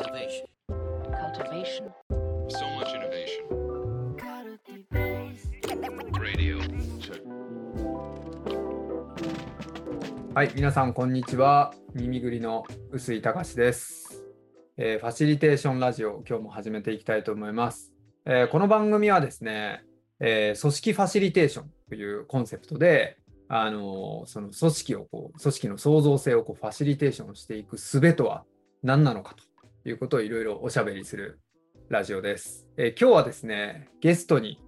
Innovation. cultivation, So much innovation. Radio. はい、皆さん、こんにちは。耳ぐりの臼井隆です、えーファシリテーションラジオ、今日も始めていきたいと思います。えーこの番組はですね、えー組織ファシリテーションというコンセプトで、あのーその組織をこう、組織の創造性をこうファシリテーションしていく術とは何なのかということをいろいろおしゃべりするラジオです。えー今日はですね、ゲストに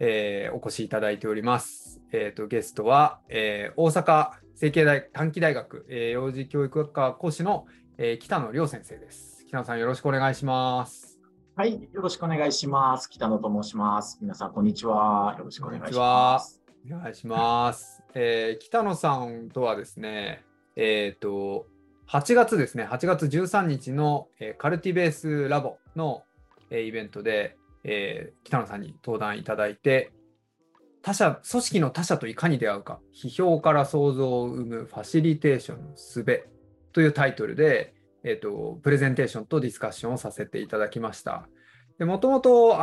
えーお越しいただいております。えーとゲストは、えー大阪成蹊大短期大学、えー幼児教育学科講師の、えー北野亮先生です。北野さんよろしくお願いします。はい、よろしくお願いします。北野と申します。皆さん、こんにちは。よろしくお願いします。お願いします。えー北野さんとはですね、えっ、と、8月ですね、8月13日の、カルティベースラボの、イベントで、えー北野さんに登壇いただいて、他者、組織の他者といかに出会うか、批評から想像を生むファシリテーションの術というタイトルで、えっ、と、プレゼンテーションとディスカッションをさせていただきました。もともと、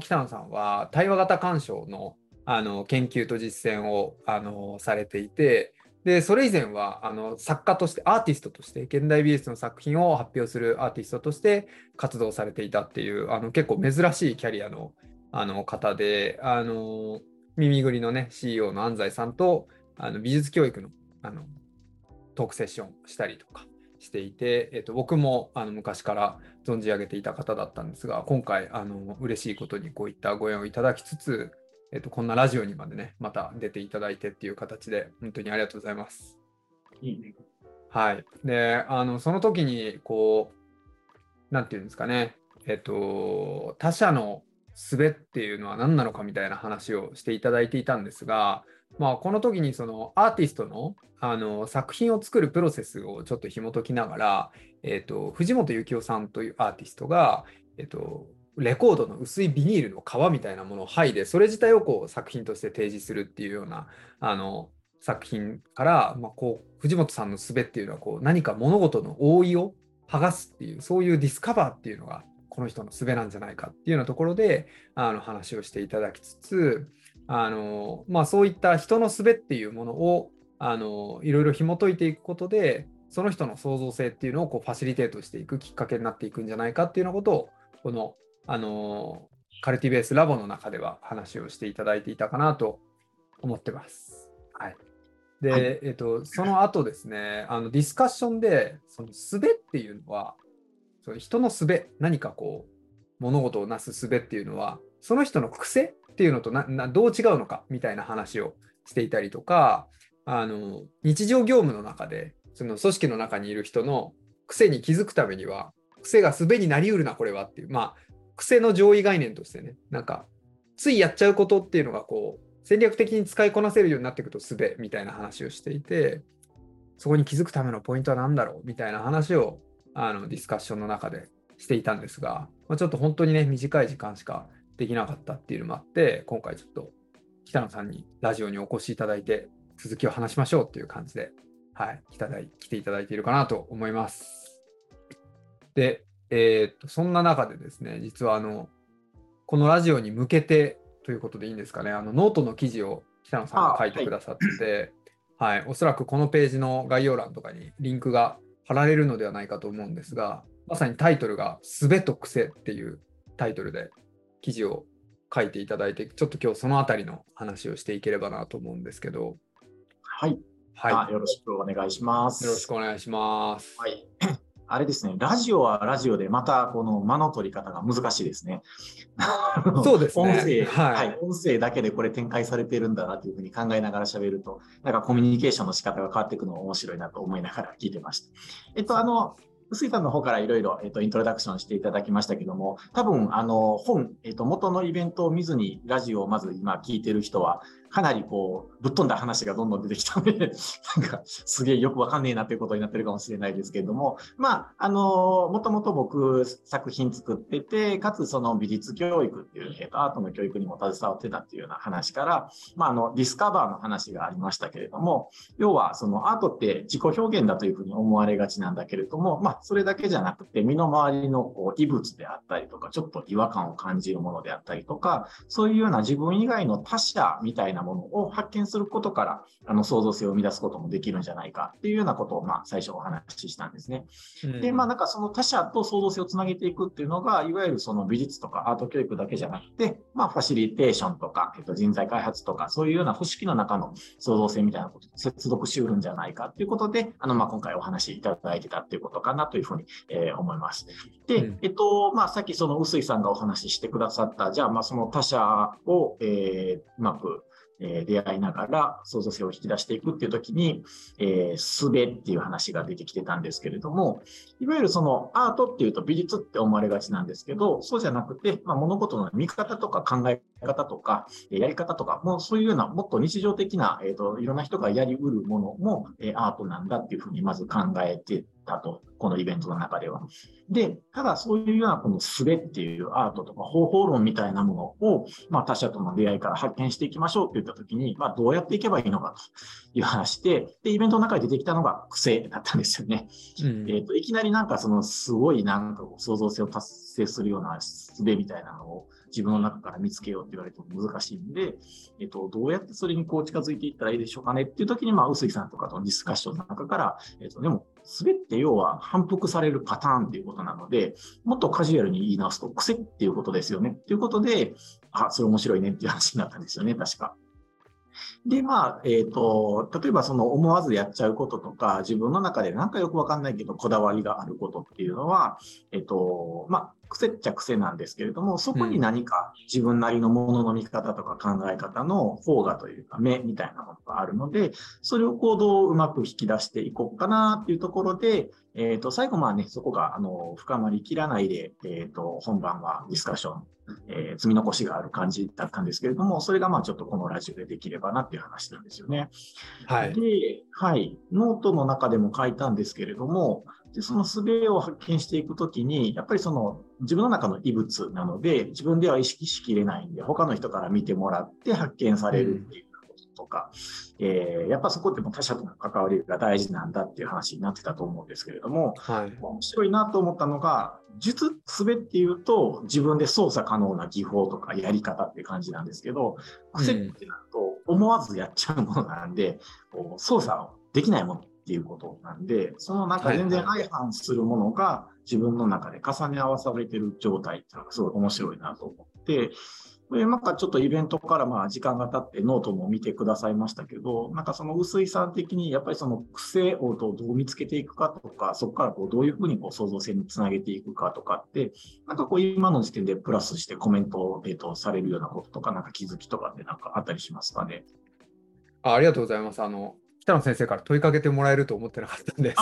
北野さんは対話型鑑賞のあの研究と実践をあのされていてでそれ以前はあの作家としてアーティストとして現代美術の作品を発表するアーティストとして活動されていたっていうあの結構珍しいキャリアのあの方であの耳ぐりのね CEO の安西さんとあの美術教育のあのトークセッションしたりとかしていて、えっと、僕もあの昔から存じ上げていた方だったんですが今回あの嬉しいことにこういったご縁をいただきつつえっと、こんなラジオにまでね、また出ていただいてっていう形で、本当にありがとうございます。いいね。はい。で、あの、その時に、こう、なんていうんですかね、えっと、他者の術っていうのは何なのかみたいな話をしていただいていたんですが、まあ、この時にそのアーティストのあの作品を作るプロセスをちょっと紐解きながら、えっと、藤本幸雄さんというアーティストが、えっと、レコードの薄いビニールの皮みたいなものを剥いで、それ自体をこう作品として提示するっていうようなあの作品から、まあ、こう藤本さんの術っていうのはこう何か物事の覆いを剥がすっていう、そういうディスカバーっていうのがこの人の術なんじゃないかっていうようなところであの話をしていただきつつ、あのまあ、そういった人の術っていうものをあのいろいろ紐解いていくことで、その人の創造性っていうのをこうファシリテートしていくきっかけになっていくんじゃないかっていうようなことを、このあのカルティベースラボの中では話をしていただいていたかなと思ってます。はい。で、はいえっと、その後ですね、あのディスカッションで、その術っていうのは、その人の術、何かこう、物事をなす術っていうのは、その人の癖っていうのとななどう違うのかみたいな話をしていたりとか、あの日常業務の中で、その組織の中にいる人の癖に気づくためには、癖が術になりうるな、これはっていう、まあ、癖の上位概念としてね、なんか、ついやっちゃうことっていうのが、こう、戦略的に使いこなせるようになっていくと、術みたいな話をしていて、そこに気づくためのポイントは何だろうみたいな話をあのディスカッションの中でしていたんですが、まあ、ちょっと本当にね、短い時間しかできなかったっていうのもあって、今回ちょっと北野さんにラジオにお越しいただいて、続きを話しましょうっていう感じで、は、い来ていただいているかなと思います。で、えーっと、そんな中でですね、実はあの、このラジオに向けてということでいいんですかね、あのノートの記事を北野さんが書いてくださってて、はい、おそらくこのページの概要欄とかにリンクが貼られるのではないかと思うんですが、まさにタイトルが「すべと癖」っていうタイトルで記事を書いていただいて、ちょっと今日そのあたりの話をしていければなと思うんですけど、はい、はい、あよろしくお願いします。よろしくお願いします。はい。あれですね、ラジオはラジオで、またこの間の取り方が難しいですね。そうですね音声、はいはい、音声だけでこれ展開されてるんだなというふうに考えながら喋ると、なんかコミュニケーションの仕方が変わっていくのが面白いなと思いながら聞いてました。えっと、あの、臼井さんの方からいろいろ、えっと、イントロダクションしていただきましたけども、多分、あの、本、えっと、元のイベントを見ずにラジオをまず今聞いてる人は、かなりこうぶっ飛んだ話がどんどん出てきたので なんかすげえよくわかんねえなっていうことになってるかもしれないですけれどもまああのもともと僕作品作っててかつその美術教育っていう、えー、とアートの教育にも携わってたっていうような話から、まあ、あのディスカバーの話がありましたけれども要はそのアートって自己表現だというふうに思われがちなんだけれども、まあ、それだけじゃなくて身の回りのこう異物であったりとかちょっと違和感を感じるものであったりとかそういうような自分以外の他者みたいなものを発見することからあの創造性を生み出すこともできるんじゃないかっていうようなことを、まあ、最初お話ししたんですね。うん、でまあなんかその他者と創造性をつなげていくっていうのがいわゆるその美術とかアート教育だけじゃなくて、まあ、ファシリテーションとか、えっと、人材開発とかそういうような組織の中の創造性みたいなこと接続しうるんじゃないかっていうことであの、まあ、今回お話しいただいてたっていうことかなというふうに、えー、思います。で、うん、えっとまあ、さっきその臼井さんがお話ししてくださったじゃあまあその他者を、えー、うまくえ出会いながら創造性を引き出していくっていう時に、えー、すべっていう話が出てきてたんですけれども、いわゆるそのアートっていうと美術って思われがちなんですけど、そうじゃなくて、まあ、物事の見方とか考え方とか、やり方とか、もうそういうようなもっと日常的な、えっ、ー、と、いろんな人がやりうるものも、えー、アートなんだっていうふうにまず考えてたと、このイベントの中では。で、ただそういうようなこのすべっていうアートとか方法論みたいなものを、まあ他者との出会いから発見していきましょうって言ったときに、まあどうやっていけばいいのかという話で、で、イベントの中で出てきたのが癖だったんですよね。うん、えっ、ー、と、いきなりなんかそのすごいなんか創造性を達成するようなすべみたいなのを自分の中から見つけようって言われても難しいんで、えっと、どうやってそれにこう近づいていったらいいでしょうかねっていう時に、まあ、臼井さんとかとのディスカッションの中から、えっと、でも、滑って要は反復されるパターンっていうことなので、もっとカジュアルに言い直すと、癖っていうことですよねっていうことで、あ、それ面白いねっていう話になったんですよね、確か。で、まあ、えっ、ー、と、例えばその思わずやっちゃうこととか、自分の中でなんかよくわかんないけど、こだわりがあることっていうのは、えっ、ー、と、まあ、癖っちゃ癖なんですけれども、そこに何か自分なりのものの見方とか考え方の方がというか目みたいなものがあるので、それをこうどううまく引き出していこうかなっていうところで、えっ、ー、と、最後まあね、そこがあの深まりきらないで、えっ、ー、と、本番はディスカッション、えー、積み残しがある感じだったんですけれども、それがまあちょっとこのラジオでできればなっていう話なんですよね。はい。で、はい。ノートの中でも書いたんですけれども、でその術を発見していくときに、やっぱりその自分の中の異物なので、自分では意識しきれないんで、他の人から見てもらって発見されるっていうこととか、うん、えー、やっぱそこっても他者との関わりが大事なんだっていう話になってたと思うんですけれども、はい、面白いなと思ったのが、術、術っていうと自分で操作可能な技法とかやり方っていう感じなんですけど、癖ってなると思わずやっちゃうものなんで、こう操作できないものっていうことなんで、そのなんか全然相反するものが自分の中で重ね合わされてる状態っていうのがすごい面白いなと思って、で、なんかちょっとイベントからまあ時間が経ってノートも見てくださいましたけど、なんかその薄井さん的にやっぱりその癖をどう見つけていくかとか、そこからこうどういうふうにこう創造性につなげていくかとかって、なんかこう今の時点でプラスしてコメントを、えー、とされるようなこととか、なんか気づきとかってなんかあったりしますかね？あありがとうございます。あの、北野先生から問いかけてもらえると思ってなかったんで、す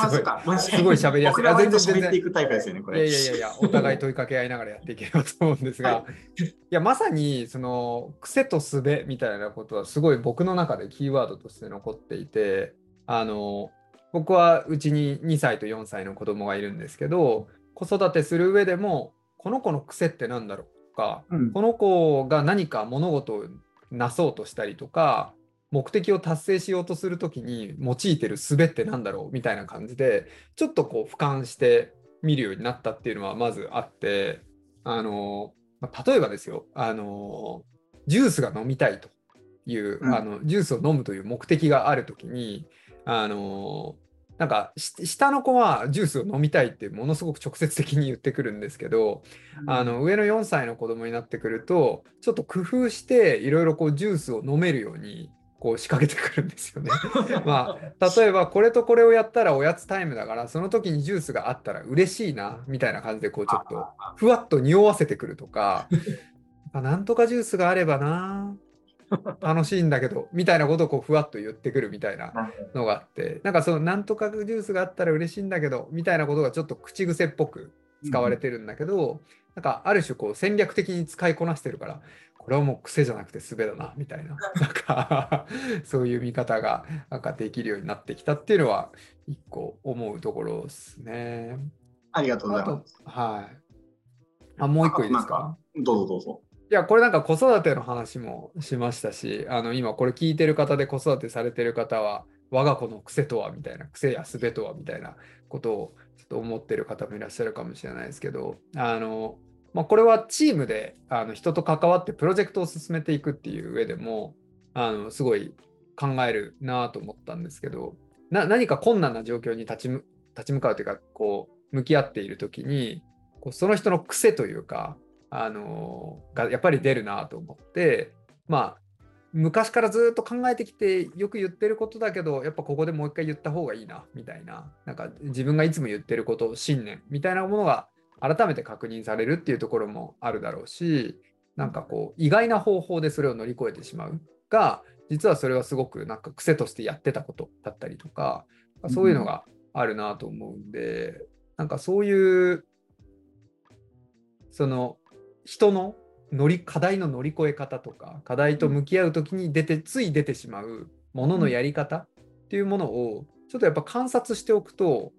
ごいすごい喋りやすい。全然全然。っていくタイプですよね、これ。いやいやいや、お互い問いかけ合いながらやっていければと思うんですが、はい、いや、まさに、その、癖とすべみたいなことは、すごい僕の中でキーワードとして残っていて、あの、僕はうちに2歳と4歳の子供がいるんですけど、子育てする上でも、この子の癖って何だろうとか、うん、この子が何か物事をなそうとしたりとか、目的を達成しようとする時に用いてる術って何だろうみたいな感じでちょっとこう俯瞰して見るようになったっていうのはまずあってあの例えばですよあのジュースが飲みたいという、うん、あのジュースを飲むという目的がある時にあのなんか下の子はジュースを飲みたいってものすごく直接的に言ってくるんですけど、うん、あの上の4歳の子供になってくるとちょっと工夫していろいろこうジュースを飲めるようにこう仕掛けてくるんですよね。まあ例えばこれとこれをやったらおやつタイムだからその時にジュースがあったら嬉しいなみたいな感じでこうちょっとふわっと匂わせてくるとか なんとかジュースがあればな楽しいんだけどみたいなことをこうふわっと言ってくるみたいなのがあってなんかそのなんとかジュースがあったら嬉しいんだけどみたいなことがちょっと口癖っぽく使われてるんだけど、うん、なんかある種こう戦略的に使いこなしてるからこれはもう癖じゃなくて術だなみたいななんか そういう見方がなんかできるようになってきたっていうのは一個思うところですね。ありがとうございます。はい。あもう一個いいですか？どうぞどうぞ。いやこれなんか子育ての話もしましたしあの今これ聞いてる方で子育てされてる方は我が子の癖とはみたいな癖や術とはみたいなことをちょっと思ってる方もいらっしゃるかもしれないですけどあの、まあ、これはチームであの人と関わってプロジェクトを進めていくっていう上でもあのすごい考えるなと思ったんですけど何か困難な状況に立ち立ち向かうというかこう向き合っている時にこうその人の癖というかあのがやっぱり出るなと思ってまあ昔からずっと考えてきてよく言ってることだけどやっぱここでもう一回言った方がいいなみたいななんか自分がいつも言ってること信念みたいなものが改めて確認されるっていうところもあるだろうしなんかこう意外な方法でそれを乗り越えてしまうが実はそれはすごくなんか癖としてやってたことだったりとかそういうのがあるなと思うんでなんかそういうその人の乗り課題の乗り越え方とか課題と向き合う時に出てつい出てしまうもののやり方っていうものをちょっとやっぱ観察しておくと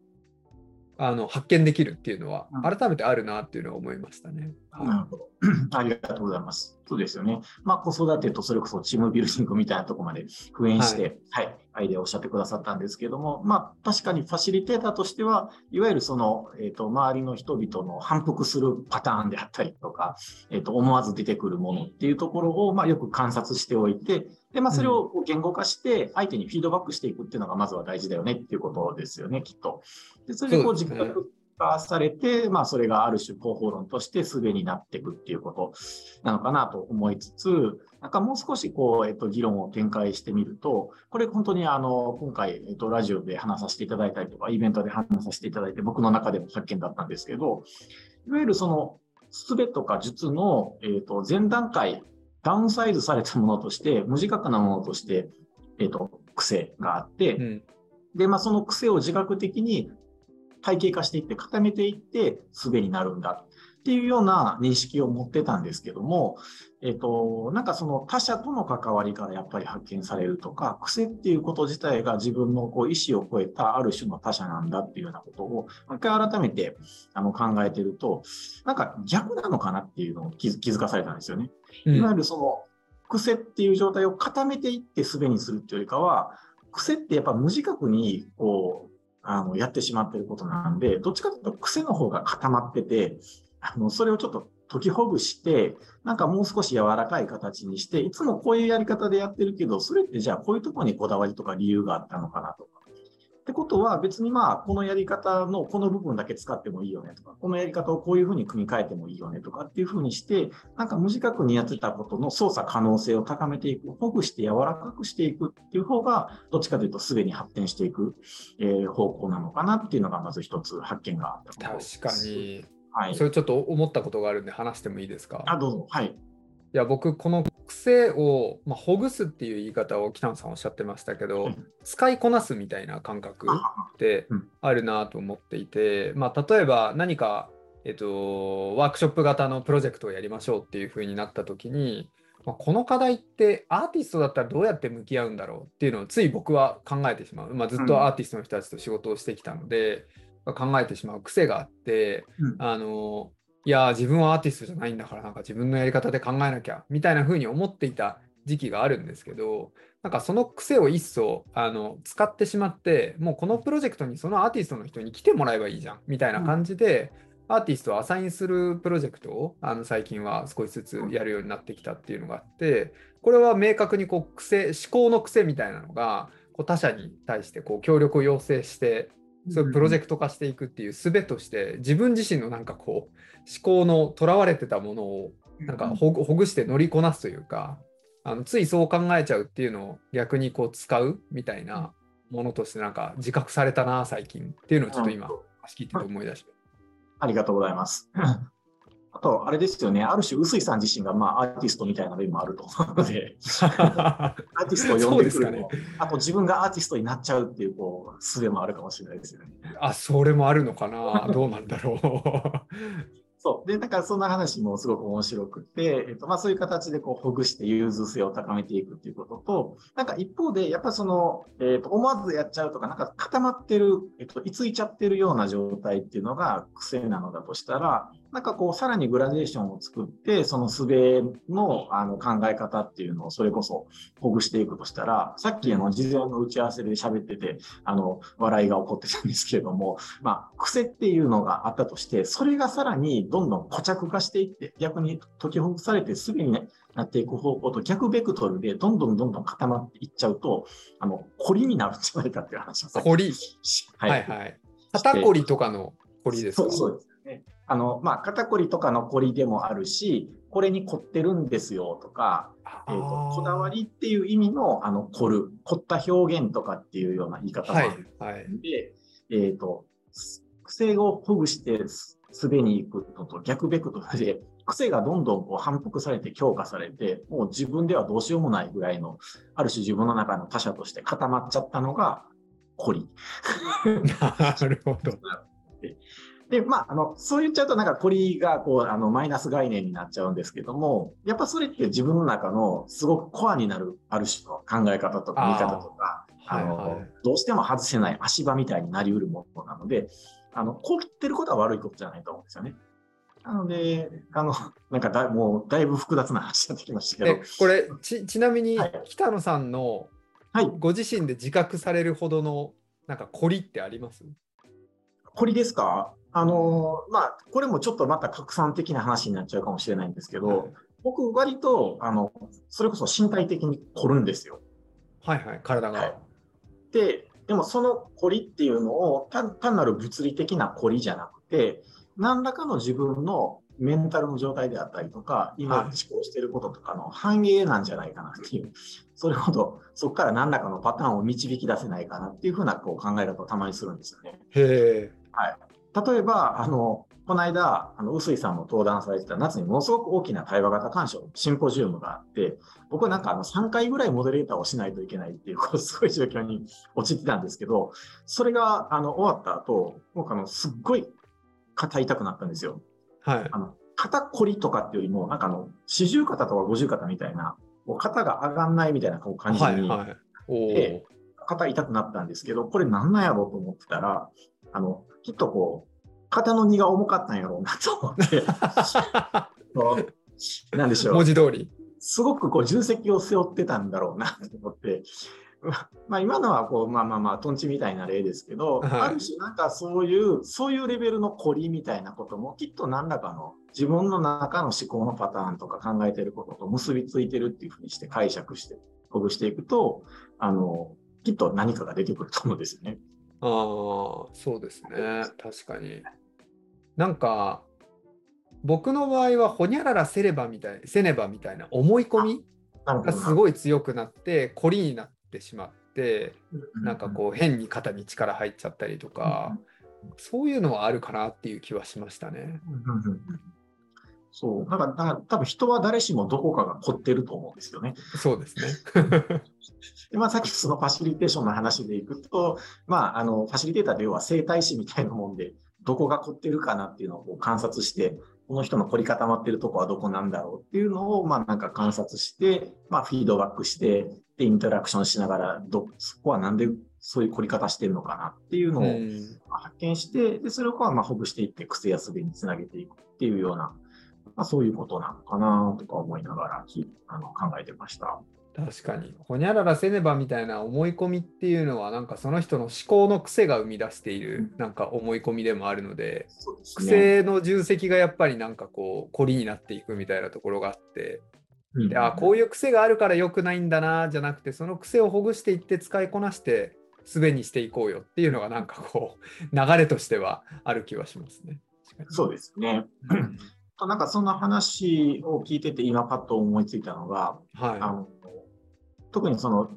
あの発見できるっていうのはうん改めてあるなっていうのは思いましたね。なるほど。ありがとうございます。そうですよね。まあ、子育てとそれこそチームビルディングみたいなところまで復縁して、はい、アイデアをおっしゃってくださったんですけども、まあ、確かにファシリテーターとしては、いわゆるその、えっ、と、周りの人々の反復するパターンであったりとか、えっ、と、思わず出てくるものっていうところを、まあ、よく観察しておいて、で、まあ、それを言語化して、相手にフィードバックしていくっていうのが、まずは大事だよねっていうことですよね、きっと。で、それでこう、自覚化されて、まあ、それがある種方法論としてすべになっていくっていうことなのかなと思いつつ、なんかもう少しこう、えっと、議論を展開してみると、これ本当にあの、今回、えっと、ラジオで話させていただいたりとか、イベントで話させていただいて、僕の中でも発見だったんですけど、いわゆるその、すべとか術の、えっと、前段階、ダウンサイズされたものとして、無自覚なものとして、えっと、癖があって、うん。で、まあ、その癖を自覚的に体系化していって固めていって術になるんだっていうような認識を持ってたんですけども、えっ、と、なんかその他者との関わりからやっぱり発見されるとか、癖っていうこと自体が自分のこう意思を超えたある種の他者なんだっていうようなことを、もう一回改めてあの考えてると、なんか逆なのかなっていうのを気づかされたんですよね。うんいわゆるその癖っていう状態を固めていって術にするっていうよりかは、癖ってやっぱ無自覚にこう、あの、やってしまってることなんで、どっちかというと癖の方が固まってて、あの、それをちょっと解きほぐして、なんかもう少し柔らかい形にして、いつもこういうやり方でやってるけど、それってじゃあこういうとこにこだわりとか理由があったのかなと。ってことは別にまあ、このやり方のこの部分だけ使ってもいいよねとか、このやり方をこういうふうに組み替えてもいいよねとかっていうふうにして、なんか無自覚にやってたことの操作可能性を高めていく、ほぐして柔らかくしていくっていう方が、どっちかというとすでに発展していく、えー方向なのかなっていうのがまず一つ発見があった。確か。にはいそ。れちょっと思ったことがあるんで話してもいいですか？あ、どうぞ。はい。いや僕この癖を、まあ、ほぐすっていう言い方を北野さんおっしゃってましたけど、うん。使いこなすみたいな感覚あってうん。あるなと思っていて、まあ、例えば何か、えっと、ワークショップ型のプロジェクトをやりましょうっていう風になった時に、まあ、この課題ってアーティストだったらどうやって向き合うんだろうっていうのをつい僕は考えてしまう、まあ、ずっとアーティストの人たちと仕事をしてきたので、まあ考えてしまう癖があって、うん。あのいや自分はアーティストじゃないんだからなんか自分のやり方で考えなきゃみたいな風に思っていた時期があるんですけどなんかその癖を一層あの使ってしまってもうこのプロジェクトにそのアーティストの人に来てもらえばいいじゃんみたいな感じで、アーティストをアサインするプロジェクトをあの最近は少しずつやるようになってきたっていうのがあってこれは明確にこう癖思考の癖みたいなのがこう他者に対してこう協力を要請してそういうプロジェクト化していくっていう術として自分自身のなんかこう思考のとらわれてたものをなんかほぐほぐして乗りこなすというかあのついそう考えちゃうっていうのを逆にこう使うみたいなものとしてなんか自覚されたな最近っていうのをちょっと今話聞いてて思い出して。ありがとうございます。あと、あれですよね。ある種、臼井さん自身が、まあ、アーティストみたいな面もあると思うので、アーティストを呼んでくるの、そうですかねあと自分がアーティストになっちゃうっていう、こう、術もあるかもしれないですよね。あそれもあるのかなどうなんだろう。そう。で、だからそんな話もすごく面白くて、えっと、まあそういう形でこうほぐして融通性を高めていくっていうことと、なんか一方で、やっぱりその、えっと、思わずやっちゃうとか、なんか固まってる、えっと、いついちゃってるような状態っていうのが癖なのだとしたら、なんかこう、さらにグラデーションを作って、その術のあの考え方っていうのをそれこそほぐしていくとしたら、さっきあの事前の打ち合わせで喋ってて、あの、笑いが起こってたんですけれども、まあ、癖っていうのがあったとして、それがさらにどんどん固着化していって、逆に解きほぐされてすぐにね、なっていく方向と逆ベクトルでどんどんどんどん固まっていっちゃうと、あの、凝りになるんじゃないかっていう話をさっき凝り。ははいはい。肩こりとかのこりですか？そうそうですね。あの、まあ、肩こりとかのこりでもあるし、これに凝ってるんですよとか、えーとこだわりっていう意味の、あの、凝る、凝った表現とかっていうような言い方もはいあるはい。ので、えっ、と、す癖をほぐしてす滑に行くのと逆ベクトルで、癖がどんどんこう反復されて強化されて、もう自分ではどうしようもないぐらいの、ある種自分の中の他者として固まっちゃったのが、凝り。なるほど。で、まあ、あの、そう言っちゃうと、なんか、こりが、こう、あの、マイナス概念になっちゃうんですけども、やっぱそれって自分の中のすごくコアになる、ある種の考え方とか見方とか、あの、はいはい。どうしても外せない足場みたいになりうるものなので、あの、こう言ってることは悪いことじゃないと思うんですよね。なので、あの、なんかだ、もう、だいぶ複雑な話になってきましたけえど、これ ちちなみにはい。北野さんのはい、ご自身で自覚されるほどのなんか凝りってあります？こりですか？あの、まあ、これもちょっとまた拡散的な話になっちゃうかもしれないんですけど、僕、割と、あの、それこそ身体的に凝るんですよ。はいはい、体が。はいで、でもその凝りっていうのを単単なる物理的な凝りじゃなくて、何らかの自分のメンタルの状態であったりとか、今はい思考していることとかの反映なんじゃないかなっていう、それほどそこから何らかのパターンを導き出せないかなっていうふうなこう考え方をたまにするんですよね。へえ。例えば、あの、この間、あの、臼井さんも登壇されてた夏にものすごく大きな対話型鑑賞シンポジウムがあって、僕はなんかあの3回ぐらいモデレーターをしないといけないっていう、こうすごい状況に陥ってたんですけど、それがあの終わった後、僕あの、すっごい肩痛くなったんですよ。はいあ。の、肩こりとかっていうよりも、なんかあの、四十肩とか五十肩みたいな、こう肩が上がんないみたいなこう感じに、はいはい。肩痛くなったんですけど、これなんなんやろうと思ってたら、あの、きっとこう、肩の荷が重かったんやろうなと思って、そうなんでしょう文。字通り。すごくこう重責を背負ってたんだろうなと思って、ままあ今のはこう、まあまあまあ、トンチみたいな例ですけど、はいある種なんかそういう、そういうレベルの凝りみたいなこともきっと何らかの自分の中の思考のパターンとか考えてることと結びついてるっていうふうにして解釈して、ほぐしていくと、あの、きっと何かが出てくると思うんですよね。ああ、そうですね。確かに。なんか、僕の場合は、ほにゃららせればみたい、せねばみたいな思い込み。がすごい強くなって、凝りになってしまって、うなんかこう、変に肩に力入っちゃったりとか、そういうのはあるかなっていう気はしましたね。うんうんうんうんそう。だから、だ多分人は誰しもどこかが凝ってると思うんですよね。そうですね。で、まあ、さっきそのファシリテーションの話でいくと、まあ、あの、ファシリテーターで要は生態師みたいなもんで、どこが凝ってるかなっていうのをこう観察して、この人の凝り固まってるとこはどこなんだろうっていうのを、まあ、なんか観察して、まあ、フィードバックして、で、インタラクションしながら、ど、そこはなんでそういう凝り方してるのかなっていうのをうん発見して、で、それをまあほぐしていって、癖やすべにつなげていくっていうような、まあ、そういうことなのかなとか思いながらきあの考えてました。確かに。ほにゃららせねばみたいな思い込みっていうのは、なんかその人の思考の癖が生み出している、なんか思い込みでもあるので、ですね。癖の重責がやっぱりなんかこう、凝りになっていくみたいなところがあって、うんであこういう癖があるから良くないんだなじゃなくてその癖をほぐしていって使いこなしてすべにしていこうよっていうのがなんかこう流れとしてはある気はしますね。そうですね。なんかそんな話を聞いてて今パッと思いついたのが、あはの特にその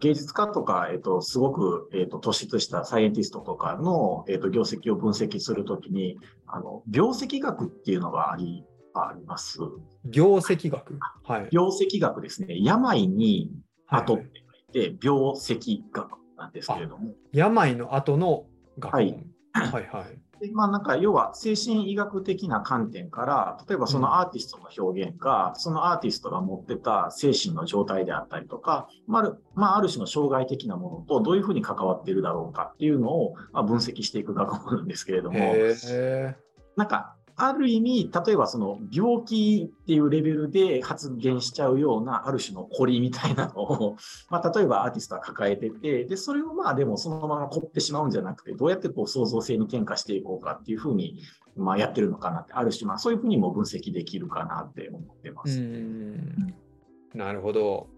芸術家とか、えっと、すごく、えっと、突出したサイエンティストとかの、えっと、業績を分析するときに、あの、病石学っていうのがあり、あります。い。業績学？はい。病石学ですね。病にはい後って書いて、病石学なんですけれども、病の後の学問。はいはいはい。でまあ、なんか要は精神医学的な観点から、例えばそのアーティストの表現が、そのアーティストが持ってた精神の状態であったりとか、まあまあ、ある種の障害的なものとどういうふうに関わっているだろうかっていうのを、まあ、分析していく学問なんですけれども。なんか、ある意味、例えばその病気っていうレベルで発現しちゃうようなある種の凝りみたいなのを、まあ、例えばアーティストは抱えてて、で、それをまあでもそのまま凝ってしまうんじゃなくて、どうやってこう創造性に転化していこうかっていうふうに、まあやってるのかなって、ある種まあそういうふうにも分析できるかなって思ってます。なるほど。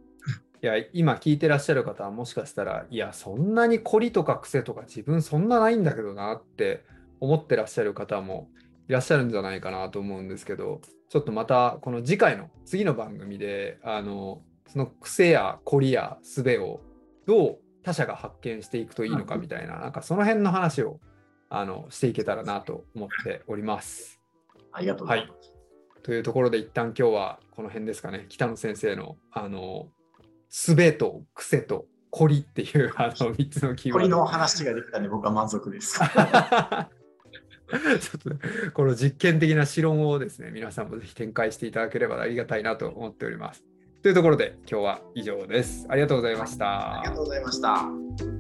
いや、今聞いてらっしゃる方はもしかしたら、いや、そんなに凝りとか癖とか自分そんなないんだけどなって思ってらっしゃる方もいらっしゃるんじゃないかなと思うんですけど、ちょっとまたこの次回の次の番組で、あの、その癖や凝りや術をどう他者が発見していくといいのかみたいな、なんかその辺の話をあのしていけたらなと思っております。ありがとうございます。というところで一旦今日はこの辺ですかね北野先生のあの術と癖と凝りっていうあの3つのキーワードこれの話ができたんで僕は満足です。ちょっとねこの実験的な試論をですね皆さんもぜひ展開していただければありがたいなと思っております。というところで今日は以上です。ありがとうございました。ありがとうございました。